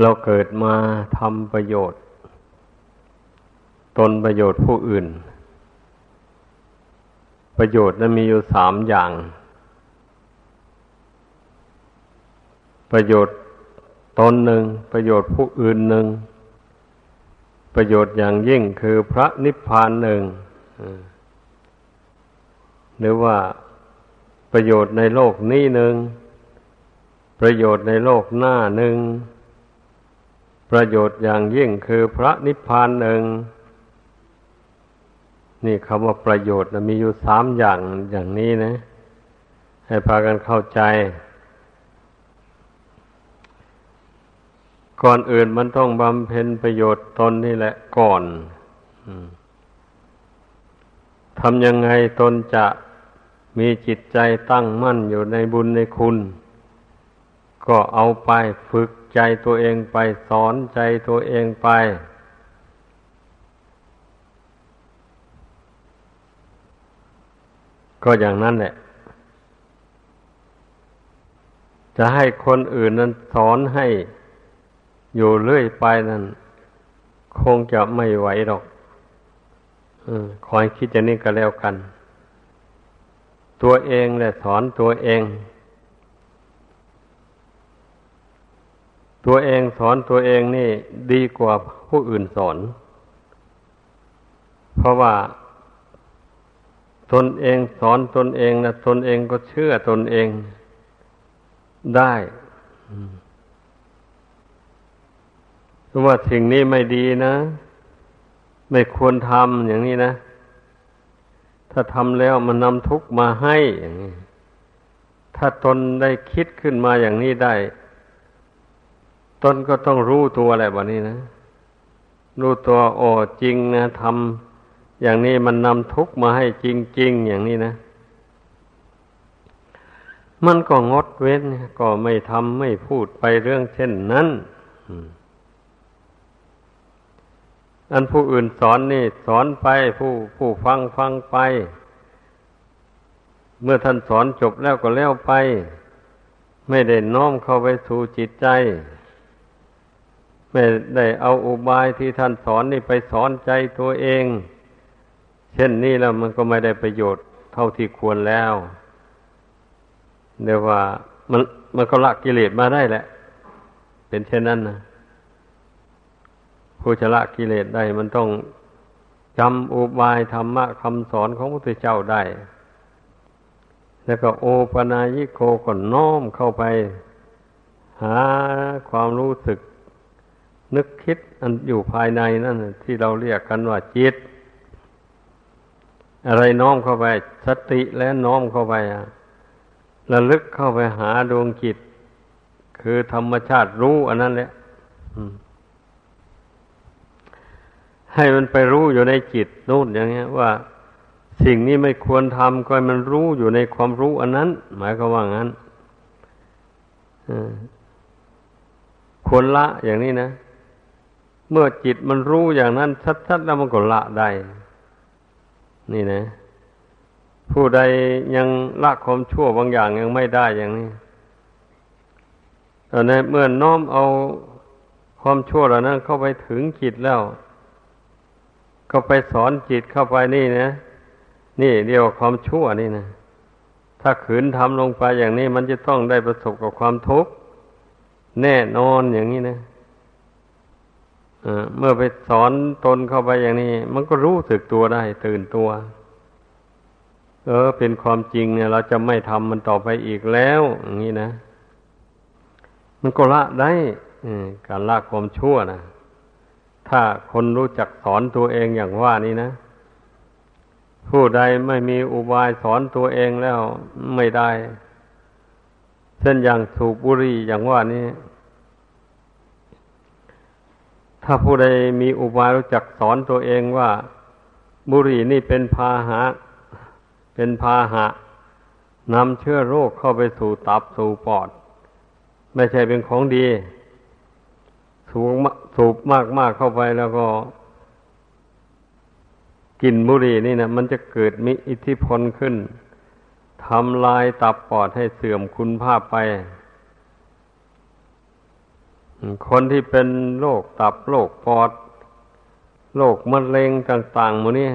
เราเกิดมาทำประโยชน์ ตนประโยชน์ผู้อื่น ประโยชน์นั้นมีอยู่สามอย่าง ประโยชน์ตนหนึ่ง ประโยชน์ผู้อื่นหนึ่ง ประโยชน์อย่างยิ่งคือพระนิพพานหนึ่งหรือว่าประโยชน์ในโลกนี้หนึ่ง ประโยชน์ในโลกหน้าหนึ่ง ประโยชน์อย่างยิ่งคือพระนิพพานหนึ่งนี่คำว่าประโยชน์นะมีอยู่สามอย่างอย่างนี้นะ ให้พากันเข้าใจ ก่อนอื่นมันต้องบำเพ็ญประโยชน์ตนนี่แหละก่อนทำยังไงตนจะมีจิตใจตั้งมั่นอยู่ในบุญในคุณ ก็เอาไปฝึกใจตัวเองไปสอนใจตัวเองไป ก็อย่างนั้นแหละ จะให้คนอื่นนั้นสอนให้อยู่เรื่อยไปนั้น คงจะไม่ไหวหรอกคอยคิดอย่างนี้ก็แล้วกัน ตัวเองแหละสอนตัวเอง ตัวเองสอนตัวเองนี่ดีกว่าผู้อื่นสอน เพราะว่าตนเองสอนตนเองนะตนเองก็เชื่อตนเองได้ว่าสิ่งนี้ไม่ดีนะ ไม่ควรทำอย่างนี้นะ ถ้าทำแล้วมันนำทุกข์มาให้อย่างนี้ถ้าตนได้คิดขึ้นมาอย่างนี้ได้ ตนก็ต้องรู้ตัวอะไรแบบนี้นะ รู้ตัวโอ้จริงนะทำอย่างนี้มันนำทุกข์มาให้จริง ๆ อย่างนี้นะ มันก็งดเว้น ก็ไม่ทำไม่พูดไปเรื่องเช่นนั้นอันผู้อื่นสอนนี่สอนไปผู้ผู้ฟังฟังไป เมื่อท่านสอนจบแล้วก็แล้วไป ไม่ได้น้อมเข้าไปสู่จิตใจ ไม่ได้เอาอุบายที่ท่านสอนนี่ไปสอนใจตัวเอง เช่นนี้แล้วมันก็ไม่ได้ประโยชน์เท่าที่ควรแล้วเดี๋ยวว่ามันมันก็ละกิเลสมาได้แหละ เป็นเช่นนั้นนะผู้ชละกิเลสได้มันต้องจำอุบายธรรมะคำสอนของพระพุทธเจ้าได้ แล้วก็โอปนายิโกก็น้อมเข้าไป หาความรู้สึก นึกคิดอันอยู่ภายในนั่นที่เราเรียกกันว่าจิต อะไรน้อมเข้าไป สติและน้อมเข้าไปอะระลึกเข้าไปหาดวงจิต คือธรรมชาติรู้อันนั้นแหละให้มันไปรู้อยู่ในจิตนู่นอย่างเงี้ย ว่าสิ่งนี้ไม่ควรทำก็มันรู้อยู่ในความรู้อันนั้น หมายก็ว่างั้นควรละอย่างนี้นะ เมื่อจิตมันรู้อย่างนั้นชัดๆแล้วมันก็ละได้ นี่นะ ผู้ใดยังละความชั่วบางอย่างยังไม่ได้อย่างนี้ตอนนี้เมื่อน้อมเอาความชั่วเหล่านั้นเข้าไปถึงจิตแล้ว ก็ไปสอนจิตเข้าไปนี่นะ นี่เรียกว่าความชั่วนี่นะ ถ้าขืนทำลงไปอย่างนี้ มันจะต้องได้ประสบกับความทุกข์แน่นอนอย่างนี้นะ เมื่อไปสอนตนเข้าไปอย่างนี้ มันก็รู้สึกตัวได้ ตื่นตัว เออ เป็นความจริงเนี่ย เราจะไม่ทำมันต่อไปอีกแล้ว อย่างนี้นะ มันก็ละได้การละความชั่วนะถ้าคนรู้จักสอนตัวเองอย่างว่านี้นะ ผู้ใดไม่มีอุบายสอนตัวเองแล้วไม่ได้ เช่นอย่างสูบบุหรี่อย่างว่านี้ ถ้าผู้ใดมีอุบายรู้จักสอนตัวเองว่า บุหรี่นี่เป็นพาหะ เป็นพาหะนำเชื้อโรคเข้าไปสู่ตับสู่ปอด ไม่ใช่เป็นของดี สูงสูบมากมากเข้าไปแล้วก็กินบุหรี่นี่นะมันจะเกิดมีอิทธิพลขึ้นทำลายตับปอดให้เสื่อมคุณภาพไป คนที่เป็นโรคตับโรคปอดโรคมะเร็งต่างๆหมดเนี่ย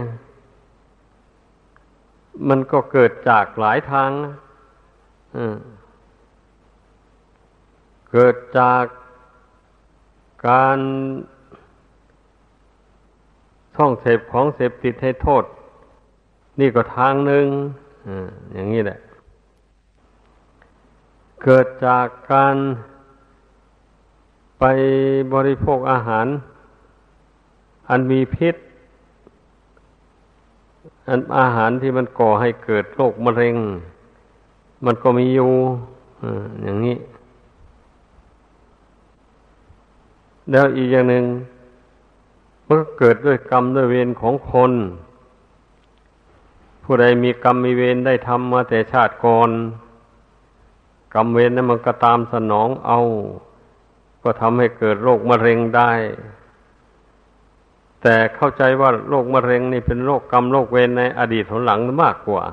มันก็เกิดจากหลายทางนะเกิดจากการท่องเสพของเสพติดให้โทษ นี่ก็ทางหนึ่งอย่างนี้แหละ เกิดจากการ ไปบริโภคอาหาร อันมีพิษ อันอาหารที่มันก่อให้เกิดโรคมะเร็ง มันก็มีอยู่อย่างนี้ แล้วอีกอย่างหนึ่งมันก็เกิดด้วยกรรมด้วยเวรของคน ผู้ใดมีกรรมมีเวรได้ทำมาแต่ชาติก่อน กรรมเวรนั้นมันก็ตามสนองเอา ก็ทำให้เกิดโรคมะเร็งได้ แต่เข้าใจว่าโรคมะเร็งนี่เป็นโรคกรรมโรคเวรในอดีตหนหลังมากกว่า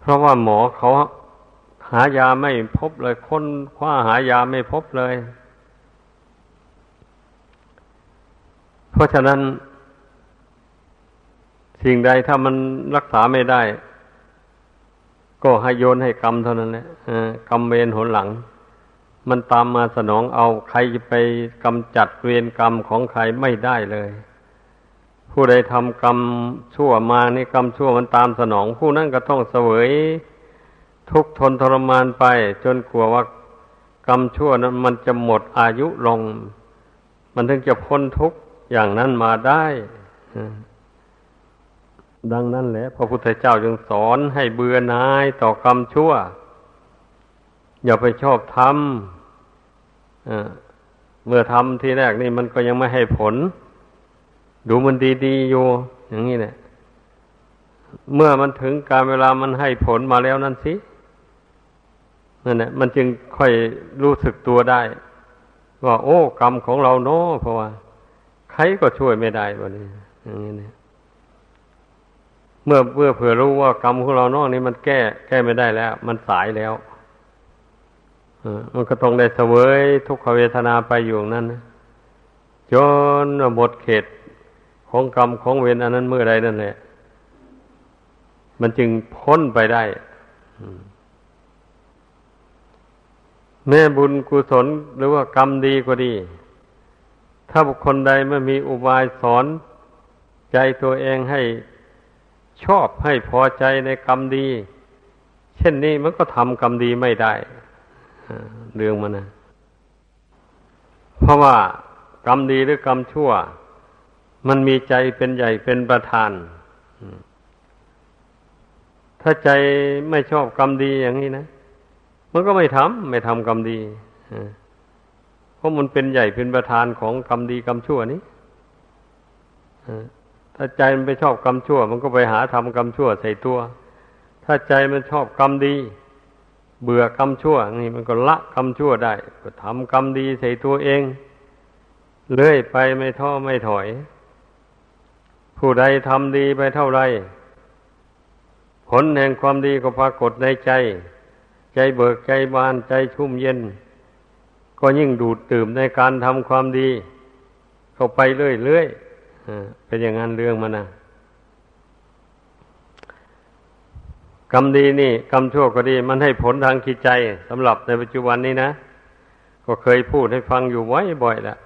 เพราะว่าหมอเขาหายาไม่พบเลยคนคว้าหายาไม่พบเลย เพราะฉะนั้น สิ่งใดถ้ามันรักษาไม่ได้ ก็ให้โยนให้กรรมเท่านั้นแหละกรรมเวรหนหลัง มันตามมาสนองเอาใครจะไปกำจัดเวรกรรมของใครไม่ได้เลย ผู้ใดทำกรรมชั่วมานี่กรรมชั่วมันตามสนอง ผู้นั้นก็ต้องเสวย ทุกทนทรมานไป จนกลัวว่ากรรมชั่วนั้นมันจะหมดอายุลง มันถึงจะพ้นทุกข์อย่างนั้นมาได้ดังนั้นแหละพระพุทธเจ้าจึงสอนให้เบื่อนายต่อกรรมชั่ว อย่าไปชอบทำ เมื่อทำทีแรกนี่มันก็ยังไม่ให้ผล ดูมันดีๆอยู่ อย่างนี้เนี่ยเมื่อมันถึงการเวลามันให้ผลมาแล้วนั่นสินั่นแหละมันจึงค่อยรู้สึกตัวได้ ว่า โอ้กรรมของเราเนาะเพราะว่า ใครก็ช่วยไม่ได้วันนี้อย่างนี้เนี่ยเมื่อเมื่อเผื่อรู้ว่ากรรมของเราเนอกนี้มันแก้ แก้ไม่ได้แล้ว มันสายแล้ว มันก็ต้องได้เสวยทุกขเวทนาไปอยู่นั่นนะจนหมดเขตของกรรมของเวรอันนั้นเมื่อใดนั่นแหละ มันจึงพ้นไปได้แม่บุญกุศลหรือว่ากรรมดีก็ดี ถ้าบุคคลใดไม่มีอุบายสอน ใจตัวเองให้ชอบให้พอใจในกรรมดี เช่นนี้มันก็ทำกรรมดีไม่ได้ เรื่องมันนะเพราะว่ากรรมดีหรือกรรมชั่ว มันมีใจเป็นใหญ่เป็นประธาน ถ้าใจไม่ชอบกรรมดีอย่างนี้นะมันก็ไม่ทำไม่ทำกรรมดีเพราะมันเป็นใหญ่เป็นประธานของกรรมดีกรรมชั่วนี้ถ้าใจมันไปชอบกรรมชั่ว มันก็ไปหาทำกรรมชั่วใส่ตัว ถ้าใจมันชอบกรรมดี เบื่อกรรมชั่ว นี่มันก็ละกรรมชั่วได้ ก็ทำกรรมดีใส่ตัวเอง เลื่อยไปไม่ท้อไม่ถอย ผู้ใดทำดีไปเท่าไร ผลแห่งความดีก็ปรากฏในใจ ใจเบิกใจบานใจชุ่มเย็น ก็ยิ่งดูดตื่มในการทำความดี เข้าไปเรื่อยๆเป็นอย่างนั้นเรื่องมันนะ กรรมดีนี่ กรรมชั่วก็ดี มันให้ผลทางจิตใจสำหรับในปัจจุบันนี้นะ ก็เคยพูดให้ฟังอยู่ไว้บ่อยแล้ว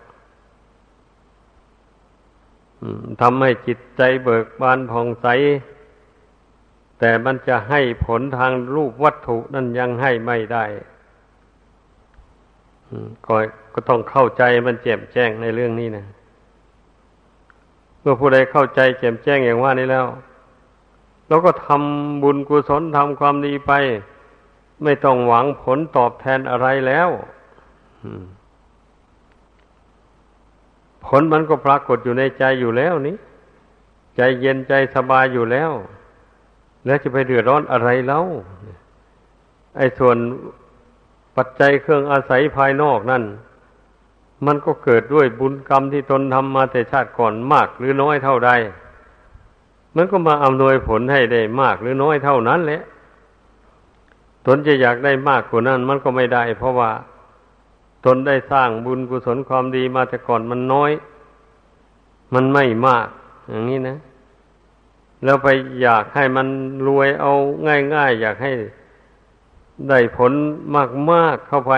ทำให้จิตใจเบิกบานผ่องใส แต่มันจะให้ผลทางรูปวัตถุนั่นยังให้ไม่ได้ก็ก็ต้องเข้าใจมันแจ่มแจ้งในเรื่องนี้นะเมื่อผู้ใดเข้าใจแจ่มแจ้งอย่างว่านี้แล้ว เราก็ทำบุญกุศลทำความดีไป ไม่ต้องหวังผลตอบแทนอะไรแล้วผลมันก็ปรากฏอยู่ในใจอยู่แล้วนี้ใจเย็นใจสบายอยู่แล้ว แล้วจะไปเดือดร้อนอะไรแล้วไอ้ส่วนปัจจัยเครื่องอาศัยภายนอกนั่น มันก็เกิดด้วยบุญกรรมที่ตนทำมาแต่ชาติก่อนมากหรือน้อยเท่าใด มันก็มาอำนวยผลให้ได้มากหรือน้อยเท่านั้นแหละตนจะอยากได้มากกว่านั้น มันก็ไม่ได้ เพราะว่าตนได้สร้างบุญกุศลความดีมาแต่ก่อนมันน้อย มันไม่มาก อย่างนี้นะ แล้วไปอยากให้มันรวยเอาง่ายๆ อยากให้ได้ผลมากๆเข้าไป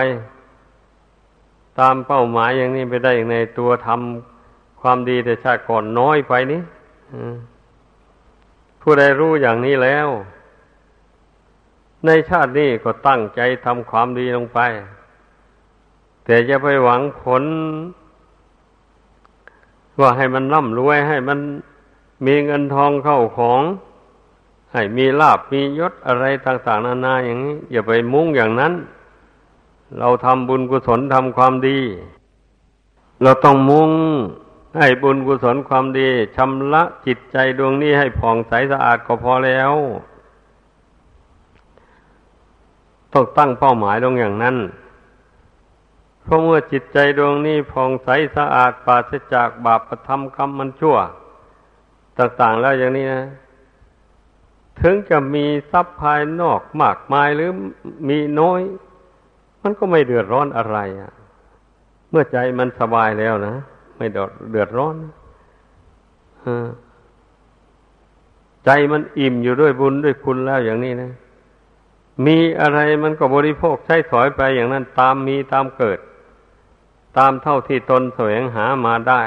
ตามเป้าหมายอย่างนี้ไปได้อย่างในตัวทำความดีแต่ชาติก่อนน้อยไปนี้ ผู้ใดรู้อย่างนี้แล้ว ในชาตินี้ก็ตั้งใจทำความดีลงไป แต่จะไปหวังผล ว่าให้มันร่ำรวยให้มันมีเงินทองเข้าของ ให้มีลาบมียศอะไรต่าง ๆ นานาอย่างนี้อย่าไปมุ่งอย่างนั้น เราทำบุญกุศลทำความดี เราต้องมุ่ง ให้บุญกุศลความดีชำระจิตใจดวงนี้ให้ผ่องใสสะอาดก็พอแล้วต้องตั้งเป้าหมายลงอย่างนั้น เพราะเมื่อจิตใจดวงนี้ผ่องใสสะอาดปราศจากบาปธรรมกรรมมันชั่ว ต่างๆแล้วอย่างนี้นะ ถึงจะมีทรัพย์ภายนอกมากมายหรือมีน้อย มันก็ไม่เดือดร้อนอะไร เมื่อใจมันสบายแล้วนะ ไม่เดือดร้อนใจมันอิ่มอยู่ด้วยบุญด้วยคุณแล้วอย่างนี้นะ มีอะไรมันก็บริโภคใช้สอยไปอย่างนั้น ตามมีตามเกิด ตามเท่าที่ตนแสวงหามาได้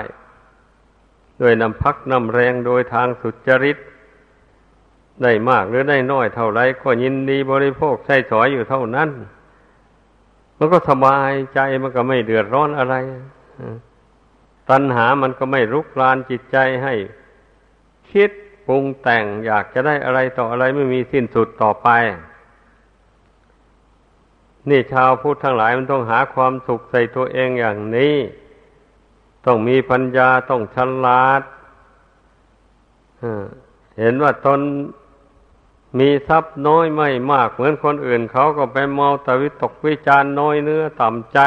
ด้วยนำพักนำแรงโดยทางสุจริต ได้มากหรือได้น้อยเท่าไรก็ยินดีบริโภคใช้สอยอยู่เท่านั้น มันก็สบายใจมันก็ไม่เดือดร้อนอะไร ตัณหามันก็ไม่รุกรานจิตใจให้ คิดปรุงแต่งอยากจะได้อะไรต่ออะไรไม่มีสิ้นสุดต่อไป นี่ชาวพุทธทั้งหลายมันต้องหาความสุขใส่ตัวเองอย่างนี้ ต้องมีปัญญาต้องฉลาดเห็นว่าตนมีทรัพย์น้อยไม่มาก เหมือนคนอื่นเขาก็ไปเมาตวิตกวิจารน้อยเนื้อต่ำใจ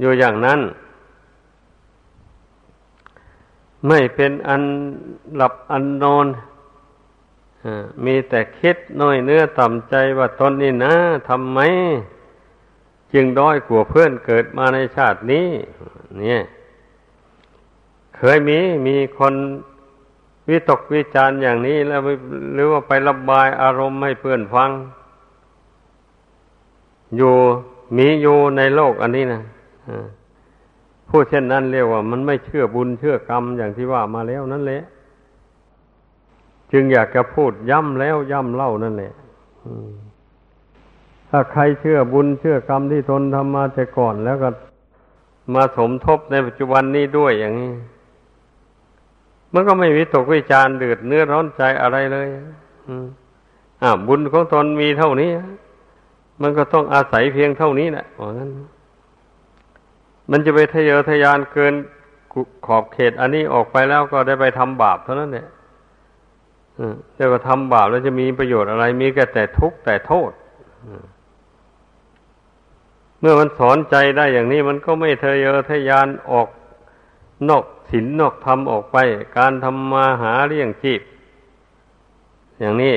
อยู่อย่างนั้น ไม่เป็นอันหลับอันนอนมีแต่คิดน้อยเนื้อต่ำใจว่าตนนี่นะทำไม จึงด้อยกว่าเพื่อนเกิดมาในชาตินี้ เนี่ย เคยมีมีคนวิตกวิจาร์อย่างนี้แล้วหรือว่าไประบายอารมณ์ให้เพื่อนฟัง อยู่มีอยู่ในโลกอันนี้นะพู ดเช่นนั้นเรียกว่า มันไม่เชื่อบุญเชื่อกรรมอย่างที่ว่ามาแล้วนั่นแหละ จึงอยากจะพูดย้ำแล้วย้ำเล่านั่นแหละถ้าใครเชื่อบุญเชื่อกรรมที่ทนทำมาแต่ก่อนแล้วก็มาสมทบในปัจจุบันนี้ด้วยอย่างนี้ มันก็ไม่วิตกวิจารเดือดเนื้อร้อนใจอะไรเลยอ่าบุญของตนมีเท่านี้ มันก็ต้องอาศัยเพียงเท่านี้แหละว่างั้น มันจะไปทะเยอทะยานเกินขอบเขต อันนี้ออกไปแล้วก็ได้ไปทำบาปเท่านั้นเนี่ยแต่ว่าทำบาปแล้วจะมีประโยชน์อะไร มีแค่แต่ทุกข์แต่โทษเมื่อมันสอนใจได้อย่างนี้ มันก็ไม่ทะเยอทะยานออกนอกศีลนอกธรรมออกไป การทำมาหาเลี้ยงชีพอย่างนี้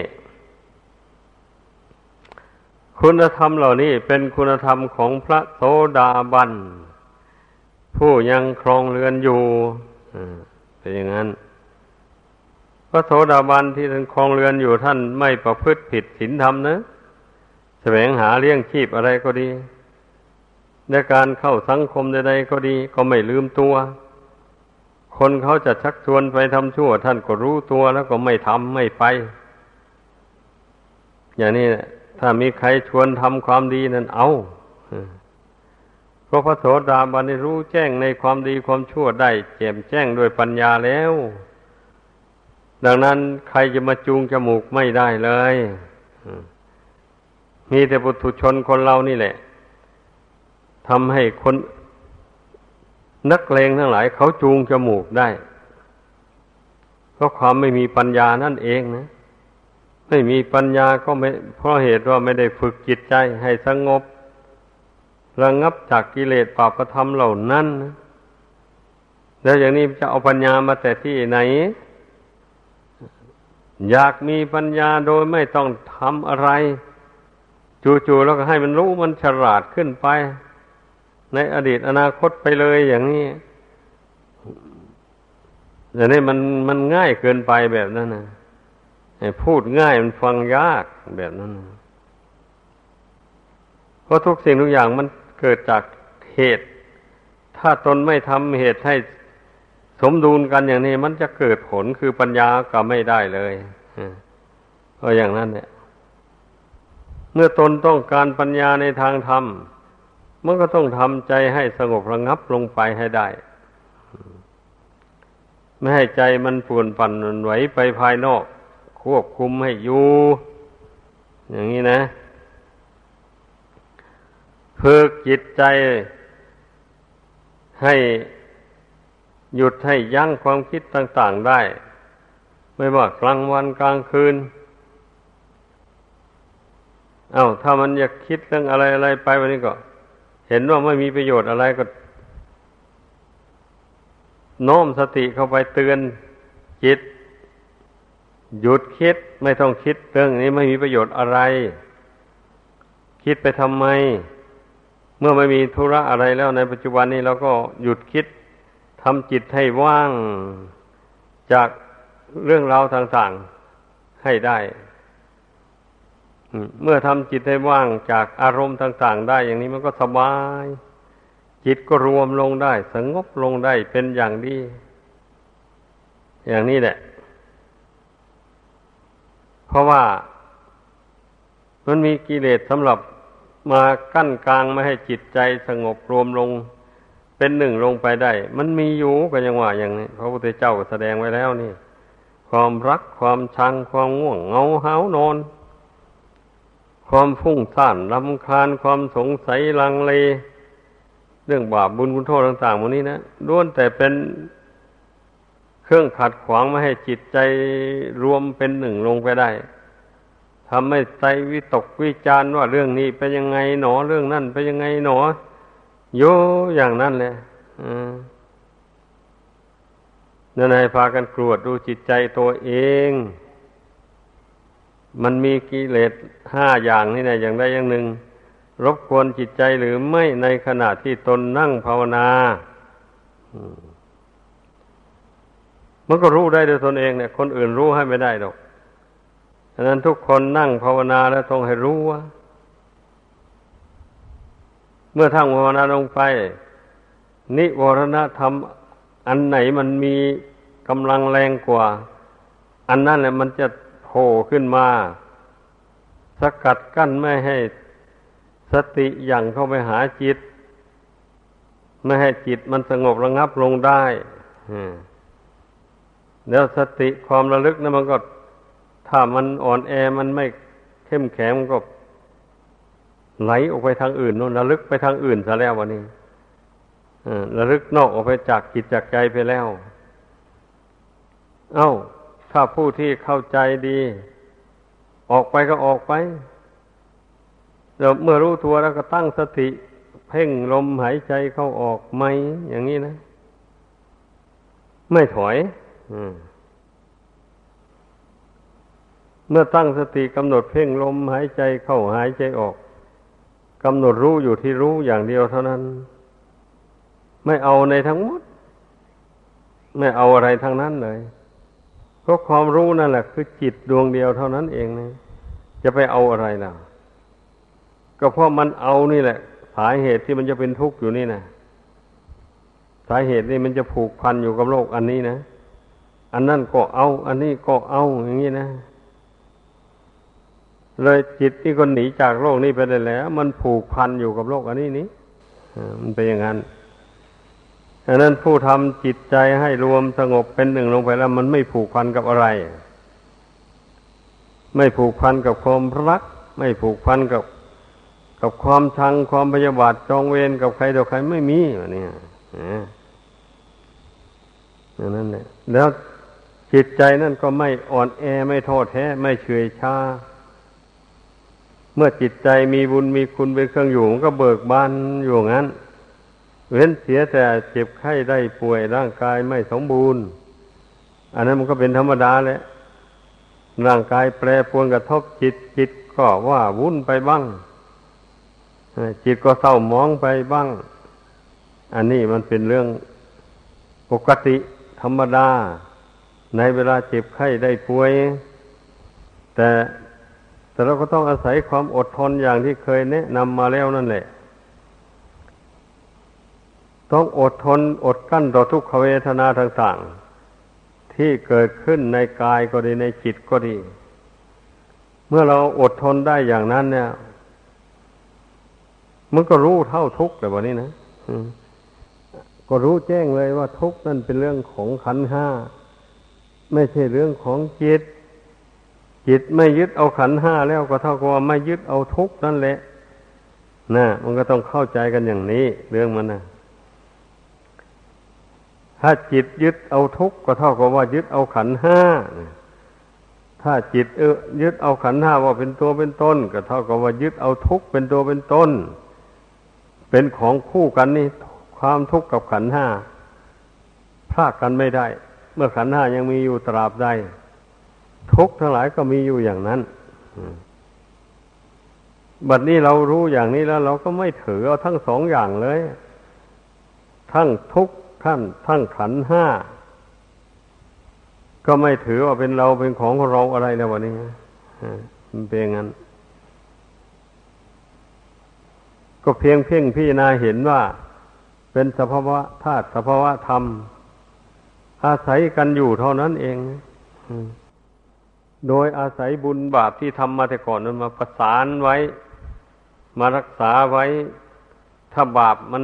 คุณธรรมเหล่านี้เป็นคุณธรรมของพระโสดาบัน ผู้ยังครองเรือนอยู่เป็นอย่างนั้น พระโสดาบันที่ท่านครองเรือนอยู่ท่านไม่ประพฤติผิดศีลธรรมนะแสวงหาเลี้ยงชีพอะไรก็ดีในการเข้าสังคมใดๆก็ดี ก็ไม่ลืมตัว คนเขาจะชักชวนไปทำชั่ว ท่านก็รู้ตัวแล้วก็ไม่ทำไม่ไป อย่างนี้ถ้ามีใครชวนทำความดีนั้นเอา พราะพระโสดาบันรู้แจ้งในความดีความชั่วได้แจ่มแจ้งโดยปัญญาแล้ว ดังนั้นใครจะมาจูงจมูกไม่ได้เลย มีแต่ปุถุชนคนเรานี่แหละทำให้คนนักเลงทั้งหลาย เขาจูงจมูกได้ เพราะความไม่มีปัญญานั่นเองนะไม่มีปัญญาก็ไม่เพราะเหตุว่าไม่ได้ฝึกจิตใจให้สงบ ระงับจากกิเลสปาปธรรมเหล่านั้นแล้วอย่างนี้จะเอาปัญญามาแต่ที่ไหน อยากมีปัญญาโดยไม่ต้องทำอะไร จู่ๆแล้วก็ให้มันรู้มันฉลาดขึ้นไป ในอดีตอนาคตไปเลยอย่างนี้แต่างนี่มันมันง่ายเกินไปแบบนั้นนะพูดง่ายมันฟังยากแบบนั้นนะเพราะทุกสิ่งทุกอย่างมัน เกิดจากเหตุ ถ้าตนไม่ทำเหตุให้สมดุลกันอย่างนี้ มันจะเกิดผลคือปัญญาก็ไม่ได้เลยเพราะอย่างนั้นเนี่ย เมื่อตนต้องการปัญญาในทางธรรมมันก็ต้องทำใจให้สงบระงับลงไปให้ได้ ไม่ให้ใจมันป่วนปั่นไหวไปภายนอก ควบคุมให้อยู่อย่างนี้นะ ฝึกจิตใจให้หยุดให้ยั้งความคิดต่าง ๆได้ ไม่ว่ากลางวันกลางคืน เอา้า ถ้ามันอยากคิดเรื่องอะไรอะไรไปวันนี้ก็ เห็นว่าไม่มีประโยชน์อะไรก็โน้มสติเข้าไปเตือนจิต หยุดคิดไม่ต้องคิดเรื่องนี้ไม่มีประโยชน์อะไร คิดไปทำไม เมื่อไม่มีธุระอะไรแล้วในปัจจุบันนี้เราก็หยุดคิดทำจิตให้ว่างจากเรื่องราวต่างๆให้ได้ เมื่อทำจิตให้ว่างจากอารมณ์ต่าง ๆ ได้ อย่างนี้มันก็สบาย จิตก็รวมลงได้ สงบลงได้เป็นอย่างดี อย่างนี้แหละ เพราะว่ามันมีกิเลสสำหรับ มากั้นกลางไม่ให้จิตใจสงบรวมลงเป็นหนึ่งลงไปได้ มันมีอยู่ก็ยังว่าอย่างนี้ พระพุทธเจ้าแสดงไว้แล้วนี่ ความรักความชังความง่วงเงาหานอน ความฟุ้งซ่านลำคาญความสงสัยลังเล เรื่องบาปบุญคุณโทษต่างๆพวกนี้นะล้วนแต่เป็นเครื่องขัดขวางไม่ให้จิตใจรวมเป็นหนึ่งลงไปได้ ทำให้ใจวิตกวิจารว่าเรื่องนี้เป็นยังไงหนอ เรื่องนั้นเป็นยังไงหนอโยอย่างนั้นเลยนั่นให้พากันกรวดดูจิตใจตัวเอง มันมีกิเลสห้าอย่างนี่นะอย่างใดอย่างหนึ่ง รบกวนจิตใจหรือไม่ในขณะที่ตนนั่งภาวนามันก็รู้ได้โดยตนเองเนี่ย คนอื่นรู้ให้ไม่ได้หรอกะนั้นทุกคนนั่งภาวนาแล้วต้องให้รู้ว่า เมื่อทั้งภาวนาลงไป นิวรณธรรม อันไหนมันมีกำลังแรงกว่า อันนั้นแหละมันจะโผล่ขึ้นมา สกัดกั้นไม่ให้สติอย่างเข้าไปหาจิต ไม่ให้จิตมันสงบระงับลงได้แล้วสติความระลึกนะมันก็ ถ้ามันอ่อนแอมันไม่เข้มแข็งมันก็ไหลออกไปทางอื่นนู่นระลึกไปทางอื่นซะแล้ววันนี้ระลึกนอกออกไปจากจิตจากใจไปแล้ว เอา้า ถ้าผู้ที่เข้าใจดี ออกไปก็ออกไปเดี๋ยวเมื่อรู้ตัวแล้วก็ตั้งสติ เพ่งลมหายใจเข้าออกไหมอย่างนี้นะ ไม่ถอย อืม เมื่อตั้งสติกำหนดเพ่งลมหายใจเข้าหายใจออกกำหนดรู้อยู่ที่รู้อย่างเดียวเท่านั้น ไม่เอาในทั้งหมด ไม่เอาอะไรทั้งนั้นเลยเพราะความรู้นั่นแหละคือจิตดวงเดียวเท่านั้นเองนะจะไปเอาอะไรล่ะ ก็เพราะมันเอานี่แหละ สาเหตุที่มันจะเป็นทุกข์อยู่นี่นะสาเหตุนี่มันจะผูกพันอยู่กับโลกอันนี้นะอันนั่นก็เอา อันนี้ก็เอาอย่างนี้นะ เลยจิตที่คนหนีจากโลกนี้ไปได้แล้ว มันผูกพันอยู่กับโลกอันนี้นี้มันเป็นอย่างนั้นดังนั้นผู้ทำจิตใจให้รวมสงบเป็นหนึ่งลงไปแล้ว มันไม่ผูกพันกับอะไร ไม่ผูกพันกับความรัก ไม่ผูกพันกับ กับความชังความพยาบาทจองเวรกับใครต่อใครไม่มีวะเนี่ยอย่างนั้นเนี่ยแล้วจิตใจนั่นก็ไม่อ่อนแอไม่โทษแท้ ไม่เฉยชา เมื่อจิตใจมีบุญมีคุณเป็นเครื่องอยู่มันก็เบิกบานอยู่งั้น เว้นเสียแต่เจ็บไข้ได้ป่วยร่างกายไม่สมบูรณ์ อันนั้นมันก็เป็นธรรมดาแหละร่างกายแปรปรวนกระทบจิตจิตก็ว่าวุ่นไปบ้างจิตก็เศร้าหมองไปบ้าง อันนี้มันเป็นเรื่องปกติธรรมดา ในเวลาเจ็บไข้ได้ป่วย แต่ แต่เราก็ต้องอาศัยความอดทนอย่างที่เคยแนะนำมาแล้วนั่นแหละ ต้องอดทนอดกั้นต่อทุกขเวทนาต่างๆ ที่เกิดขึ้นในกายก็ดีในจิตก็ดี เมื่อเราอดทนได้อย่างนั้นเนี่ย มันก็รู้เท่าทุกข์แต่วันนี้นะก็รู้แจ้งเลยว่าทุกข์นั่นเป็นเรื่องของขันห้า ไม่ใช่เรื่องของจิต จิตไม่ยึดเอาขันห้าแล้วก็เท่ากับว่าไม่ยึดเอาทุกนั่นแหละนะมันก็ต้องเข้าใจกันอย่างนี้ เรื่องมันนะถ้าจิตยึดเอาทุกก็เท่ากับว่ายึดเอาขันห้าถ้าจิตเออยึดเอาขันห้าว่าเป็นตัวเป็นต้นก็เท่ากับว่ายึดเอาทุกเป็นตัวเป็นต้นเป็นของคู่กันนี่ความทุกข์กับขันห้าพลากกันไม่ได้ เมื่อขันห้ายังมีอยู่ตราบใด ทุกทั้งหลายก็มีอยู่อย่างนั้นบัดนี้เรารู้อย่างนี้แล้ว เราก็ไม่ถือเอาทั้งสองอย่างเลย ทั้งทุกท่านทั้งขันห้า ก็ไม่ถือว่าเป็นเราเป็นของเราอะไรแล้ววันนี้มันเป็นงั้น ก็เพียงเพ่งพี่นาเห็นว่า เป็นสภาวะธาตุสภาวะธรรม อาศัยกันอยู่เท่านั้นเอง อืม โดยอาศัยบุญบาปที่ทำมาแต่ก่อนนั้นมาประสานไว้ มารักษาไว้ ถ้าบาปมัน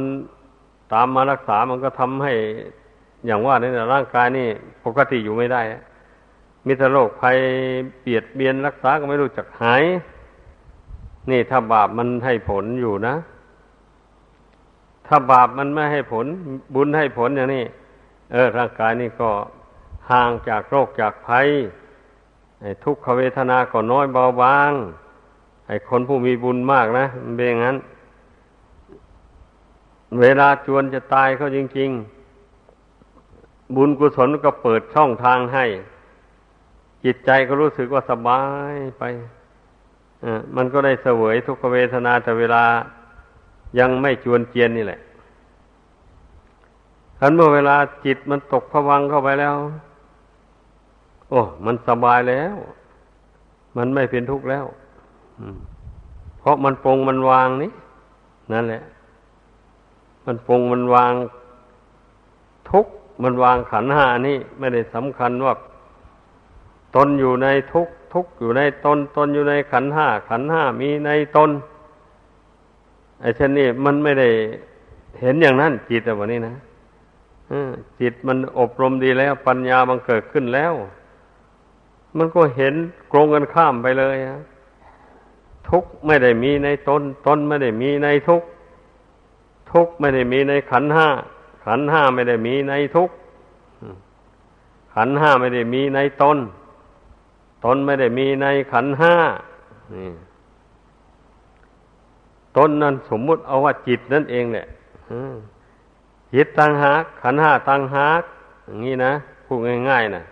ตามมารักษามันก็ทำให้อย่างว่านี่ร่างกายนี่ปกติอยู่ไม่ได้มีแต่โรคภัยเปียดเบียนรักษาก็ไม่รู้จักหาย นี่ถ้าบาปมันให้ผลอยู่นะ ถ้าบาปมันไม่ให้ผล บุญให้ผลอย่างนี้ เออ ร่างกายนี่ก็ห่างจากโรคจากภัย ทุกขเวทนาก็น้อยเบาบางไอ้คนผู้มีบุญมากนะมันเป็นอย่างนั้น เวลาจวนจะตายเขาจริง ๆ บุญกุศลก็เปิดช่องทางให้ จิตใจก็รู้สึกว่าสบายไปมันก็ได้เสวยทุกขเวทนาแต่เวลายังไม่จวนเจียนนี่แหละทันเมื่อเวลาจิตมันตกผวังเข้าไปแล้ว โอ้มันสบายแล้ว มันไม่เป็นทุกข์แล้วเพราะมันปรงมันวางนี่นั่นแหละ มันปรงมันวางทุกข์มันวางขันหานี่ไม่ได้สำคัญว่าตนอยู่ในทุกข์ทุกข์อยู่ในตนตนอยู่ในขันห้าขันห้ามีในตนไอ้เช่นนี้มันไม่ได้เห็นอย่างนั้นจิตแต่วันนี้นะจิตมันอบรมดีแล้ว ปัญญามันเกิดขึ้นแล้ว มันก็เห็นโกรงกันข้ามไปเลยะทุกไม่ได้มีในตนตนไม่ได้มีในทุกทุกไม่ได้มีในขันห้าขันห้าไม่ได้มีในทุกขันห้าไม่ได้มีในตนตนไม่ได้มีในขันห้าตนนั้นสมมุติเอาว่าจิตนั่นเองแหละจิตตังหากขันห้าตังหากอย่างนี้นะพูดง่ายๆนะ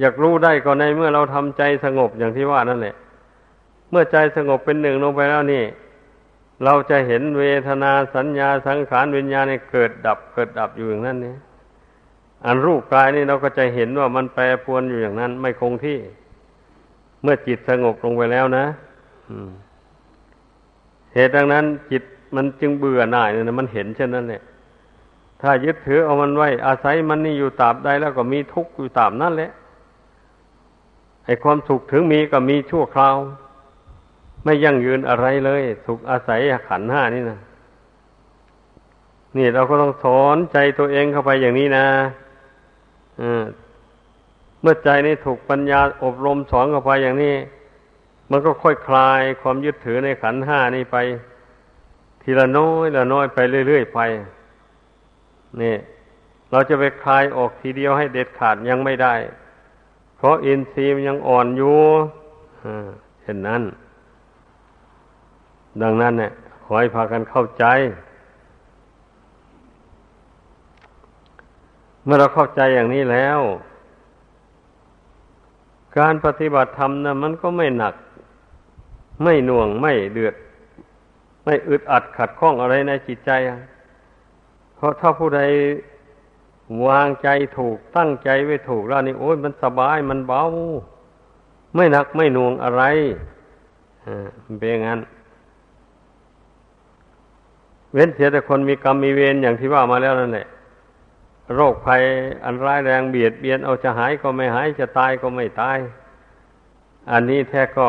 อยากรู้ได้ก็ในเมื่อเราทำใจสงบอย่างที่ว่านั่นแหละ เมื่อใจสงบเป็นหนึ่งลงไปแล้วนี่ เราจะเห็นเวทนาสัญญาสังขารวิญญาณเกิดดับเกิดดับอยู่อย่างนั้นนี่อันรูปกายนี่เราก็จะเห็นว่ามันแปรปรวนอยู่อย่างนั้น ไม่คงที่ เมื่อจิตสงบลงไปแล้วนะเหตุดังนั้น จิตมันจึงเบื่อหน่ายเนี่ยมันเห็นเช่นนั้นเนี่ยถ้ายึดถือเอามันไว้อาศัยมันนี่อยู่ตราบใดแล้วก็มีทุกข์อยู่ตามนั่นแหละ ไอ้ความสุขถึงมีก็มีชั่วคราว ไม่ยั่งยืนอะไรเลย สุขอาศัยขันห้านี่นะนี่เราก็ต้องสอนใจตัวเองเข้าไปอย่างนี้นะเมื่อใจนี่ถูกปัญญาอบรมสอนเข้าไปอย่างนี้ มันก็ค่อยคลายความยึดถือในขันห้านี่ไป ทีละน้อยละน้อยไปเรื่อยๆไป นี่ เราจะไปคลายออกทีเดียวให้เด็ดขาดยังไม่ได้ เพราะอินทรีย์มันยังอ่อนอยู่เช่นนั้น ดังนั้นเนี่ยขอให้พากันเข้าใจ เมื่อเราเข้าใจอย่างนี้แล้ว การปฏิบัติธรรมนะมันก็ไม่หนัก ไม่หน่วงไม่เดือด ไม่อึดอัดขัดข้องอะไรในจิตใจ เพราะถ้าผู้ใด วางใจถูกตั้งใจไว้ถูกแล้วนี่โอ้ยมันสบายมันเบา ไม่หนักไม่หน่วงอะไรอ่าเป็นอย่างนั้น เว้นเสียแต่คนมีกรรมมีเวรอย่างที่ว่ามาแล้วนั่นแหละโรคภัยอันร้ายแรงเบียดเบียนเอาจะหายก็ไม่หายจะตายก็ไม่ตาย อันนี้แท้ก็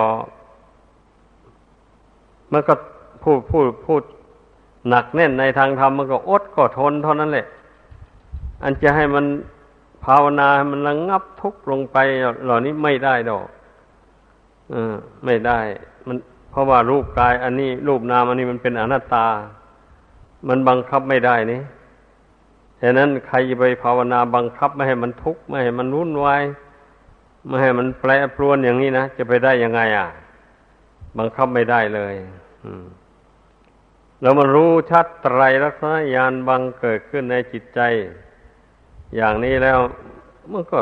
มันก็พูดพูดพูดหนักแน่นในทางธรรมมันก็อดก็ทนเท่านั้นแหละ อันจะให้มันภาวนาให้มันระงงับทุกข์ลงไปเหล่านี้ไม่ได้ดอกอไม่ได้ มัน เพราะว่ารูปกาย อันนี้รูปนามอันนี้มันเป็นอนัตตา มันบังคับไม่ได้นี่ฉะนั้นใครจะไปภาวนาบังคับไม่ให้มันทุกข์ไม่ให้มันวุ่นวายไม่ให้มันแปรปรวนอย่างนี้นะจะไปได้ยังไง อะ บังคับไม่ได้เลยอืมแล้วมันรู้ชัดไตรลักษณญาณบังเกิดขึ้นในจิตใจ อย่างนี้แล้วมันก็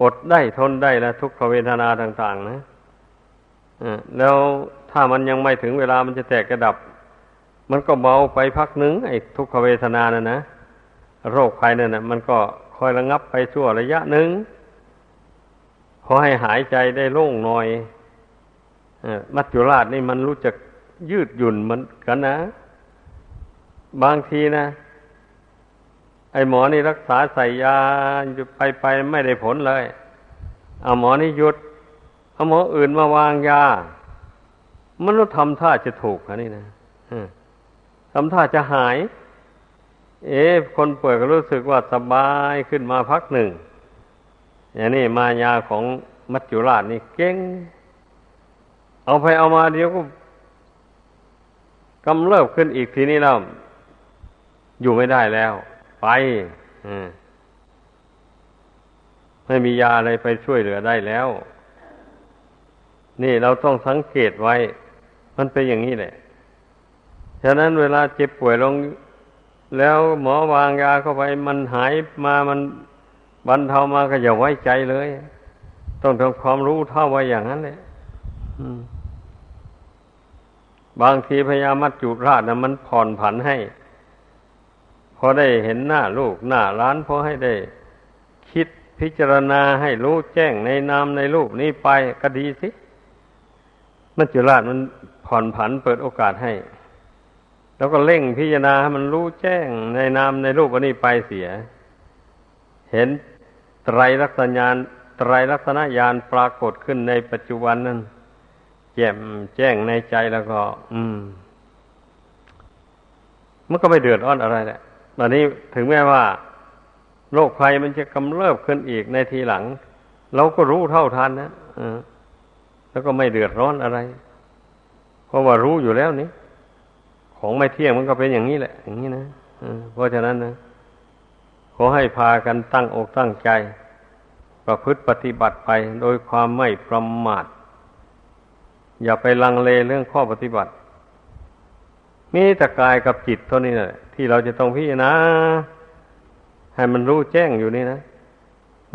อดได้ทนได้แล้วทุกขเวทนาต่าง ๆ นะแล้วถ้ามันยังไม่ถึงเวลามันจะแตกกระดับ มันก็เบาไปพักหนึ่งไอ้ทุกขเวทนานะนะโรคภัยนั่นนะมันก็คอยระงับไปชั่วระยะหนึ่งพอให้หายใจได้โล่งหน่อยมัจจุราชนี่มันรู้จักยืดหยุ่นมันกันนะ บางทีนะ ไอหมอนี่รักษาใส่ยาไปไปไม่ได้ผลเลย เอาหมอนี่หยุด เอาหมออื่นมาวางยา มันต้องทำท่าจะถูกนะนี่นะทำท่าจะหาย เอ๊ะคนป่วยก็รู้สึกว่าสบายขึ้นมาพักหนึ่ง อย่างนี้มายาของมัจจุราชนี่เก่ง เอาไปเอามาเดี๋ยวก็กำเริบขึ้นอีกทีนี้แล้ว อยู่ไม่ได้แล้ว ไปไม่มียาอะไรไปช่วยเหลือได้แล้ว นี่เราต้องสังเกตไว้ มันเป็นอย่างนี้แหละ ฉะนั้นเวลาเจ็บป่วยลง แล้วหมอวางยาเข้าไป มันหายมามันบรรเทามาก็อย่าไว้ใจเลย ต้องทำความรู้เท่าไว้อย่างนั้นเลยบางทีพยามัจจุราชนะมันผ่อนผันให้ อได้เห็นหน้าลูกหน้าร้านพอให้ได้คิดพิจารณาให้รู้แจ้งในนามในรูปนี้ไปก็ดีสิ มัจจุราชมันผ่อนผันเปิดโอกาสให้ แล้วก็เร่งพิจารณาให้มันรู้แจ้งในนามในรูปอันนี้ไปเสีย เห็นไตรลักษณญานไตรลักษณญาณปรากฏขึ้นในปัจจุบันนั้นแจ่มแจ้งในใจแล้วก็ อืม มันก็ไม่เดือดร้อนอะไรแหละ ตอนนี้ถึงแม้ว่าโรคภัยมันจะกำเริบขึ้นอีกในทีหลัง เราก็รู้เท่าทันนะแล้วก็ไม่เดือดร้อนอะไร เพราะว่ารู้อยู่แล้วนี่ของไม่เที่ยงมันก็เป็นอย่างนี้แหละ อย่างนี้นะเพราะฉะนั้นนะขอให้พากันตั้งอกตั้งใจ ประพฤติปฏิบัติไปโดยความไม่ประมาท อย่าไปลังเลเรื่องข้อปฏิบัติ มีแต่กายกับจิตเท่านี้แหละ ที่เราจะต้องพิจารณาให้มันรู้แจ้งอยู่นี่นะ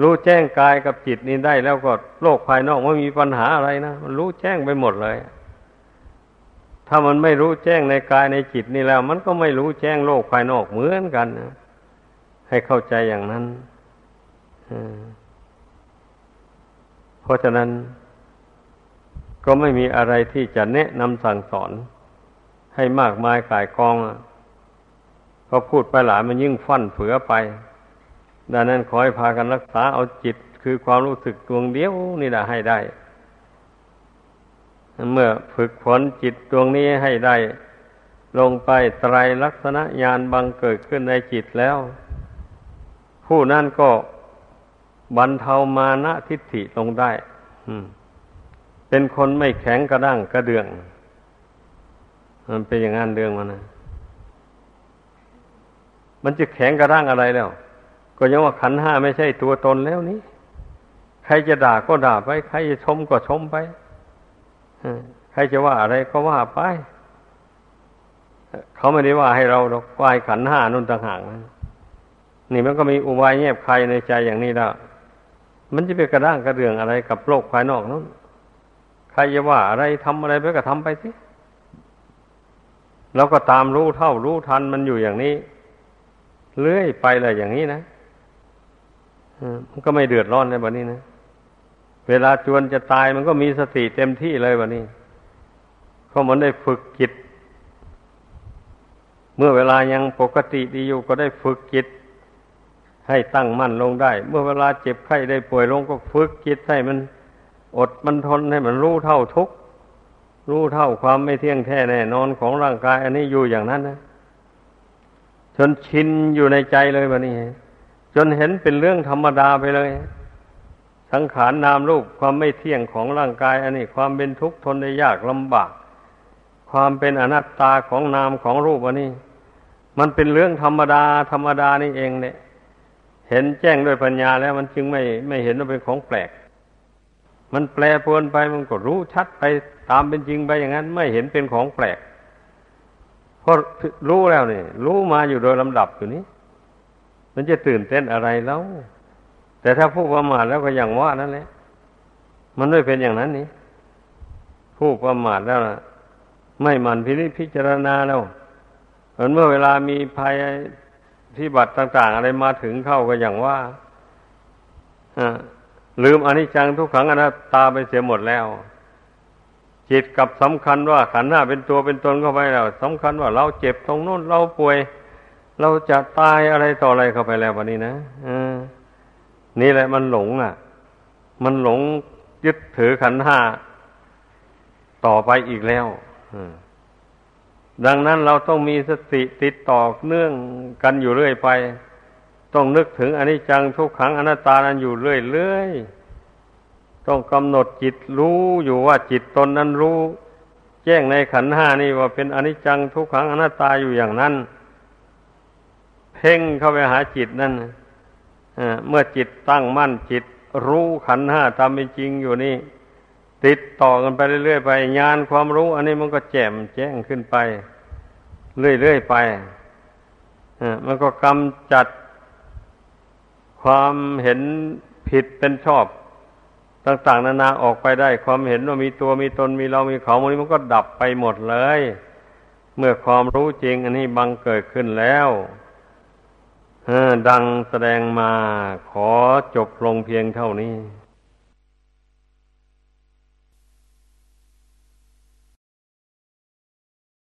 รู้แจ้งกายกับจิตนี้ได้แล้วก็โลกภายนอกไม่มีปัญหาอะไรนะมันรู้แจ้งไปหมดเลย ถ้ามันไม่รู้แจ้งในกายในจิตนี่แล้ว มันก็ไม่รู้แจ้งโลกภายนอกเหมือนกันนะให้เข้าใจอย่างนั้นเพราะฉะนั้นก็ไม่มีอะไรที่จะแนะนำสั่งสอน ให้มากมายกายกอง พอพูดไปหลายมันยิ่งฟั่นเฟือไป ดังนั้นขอให้พากันรักษาเอาจิตคือความรู้สึกดวงเดียวนี่แหละให้ได้ เมื่อฝึกฝนจิตดวงนี้ให้ได้ ลงไปไตรลักษณะญาณบังเกิดขึ้นในจิตแล้ว ผู้นั้นก็บรรเทามานะทิฏฐิลงได้เป็นคนไม่แข็งกระด้างกระเดือง มันเป็นอย่างนั้นเรื่องมันนะ มันจะแข็งกระด้างอะไรแล้ว ก็ยังว่าขันห้าไม่ใช่ตัวตนแล้วนี้ ใครจะด่าก็ด่าไป ใครจะชมก็ชมไปใครจะว่าอะไรก็ว่าไปเขาไม่ได้ว่าให้เราดอกวายขันห้านุ่นต่างหากนะนี่มันก็มีอุบายเงียบใครในใจอย่างนี้แล้วมันจะไปกระด้างกระเดืองอะไรกับโลกภายนอกนั้นใครจะว่าอะไรทำอะไรไปก็ทำไปสิเราก็ตามรู้เท่ารู้ทันมันอยู่อย่างนี้ เลื่อยไปเลยอย่างนี้นะมันก็ไม่เดือดร้อนในวันนี้นะ เวลาจวนจะตายมันก็มีสติเต็มที่เลยวันนี้เขาเหมือนได้ฝึกจิต เมื่อเวลายังปกติดีอยู่ก็ได้ฝึกจิต ให้ตั้งมั่นลงได้ เมื่อเวลาเจ็บไข้ได้ป่วยลงก็ฝึกจิตให้มันอดมันทนให้มันรู้เท่าทุก รู้เท่าความไม่เที่ยงแท้แน่นอนของร่างกาย อันนี้อยู่อย่างนั้นนะ จนชินอยู่ในใจเลยวันนี้ จนเห็นเป็นเรื่องธรรมดาไปเลย สังขารนนามรูปความไม่เที่ยงของร่างกาย อันนี้ความเป็นทุกข์ทนได้ยากลำบาก ความเป็นอนัตตาของนามของรูปอันนี้ มันเป็นเรื่องธรรมดา ธรรมดานี่เองเนี่ย เห็นแจ้งด้วยปัญญาแล้วมันจึงไม่ไม่เห็นว่าเป็นของแปลก มันแปลปวนไปมันก็รู้ชัดไปตามเป็นจริงไปอย่างนั้น ไม่เห็นเป็นของแปลก เพราะรู้แล้วนี่รู้มาอยู่โดยลำดับอยู่นี้ มันจะตื่นเต้นอะไรแล้ว แต่ถ้าผู้ประมาทแล้วก็อย่างว่านั่นแหละ มันไม่เป็นอย่างนั้นนี่ผู้ประมาทแล้วนะไม่มันพินิจพิจารณาแล้วเมื่อเวลามีภัยที่บัตรต่าง ๆ อะไรมาถึงเข้าก็อย่างว่าลืมอนิจจังทุกขังอนัตตาไปเสียหมดแล้ว จิตกับสำคัญว่าขันธ์ห้าเป็นตัวเป็นตนเข้าไปแล้วสำคัญว่าเราเจ็บตรงโน้นเราป่วย เราจะตายอะไรต่ออะไรเข้าไปแล้ววันนี้นะอนี่แหละมันหลงอะ มันหลงยึดถือขันห้าต่อไปอีกแล้วดังนั้นเราต้องมีสติติดต่อเนื่องกันอยู่เรื่อยไป ต้องนึกถึงอนิจจังทุกขังอนัตตานั้นอยู่เรื่อยๆ ต้องกำหนดจิตรู้อยู่ว่าจิตตนนั้นรู้ แจ้งในขันห้านี่ว่าเป็นอนิจจังทุกขังอนัตตาอยู่อย่างนั้น เพ่งเข้าไปหาจิตนั่นเมื่อจิตตั้งมั่นจิตรู้ขันห้าตามเป็นจริงอยู่นี่ ติดต่อกันไปเรื่อยๆไปญาณความรู้ อันนี้มันก็แจ่มแจ้งขึ้นไป เรื่อยๆไปมันก็กำจัดความเห็นผิดเป็นชอบ ต่างๆนานาออกไปได้ ความเห็นว่ามีตัวมีตนมีเรามีเขามันนี้มันก็ดับไปหมดเลย เมื่อความรู้จริง อันนี้บังเกิดขึ้นแล้วดังแสดงมาขอจบลงเพียงเท่านี้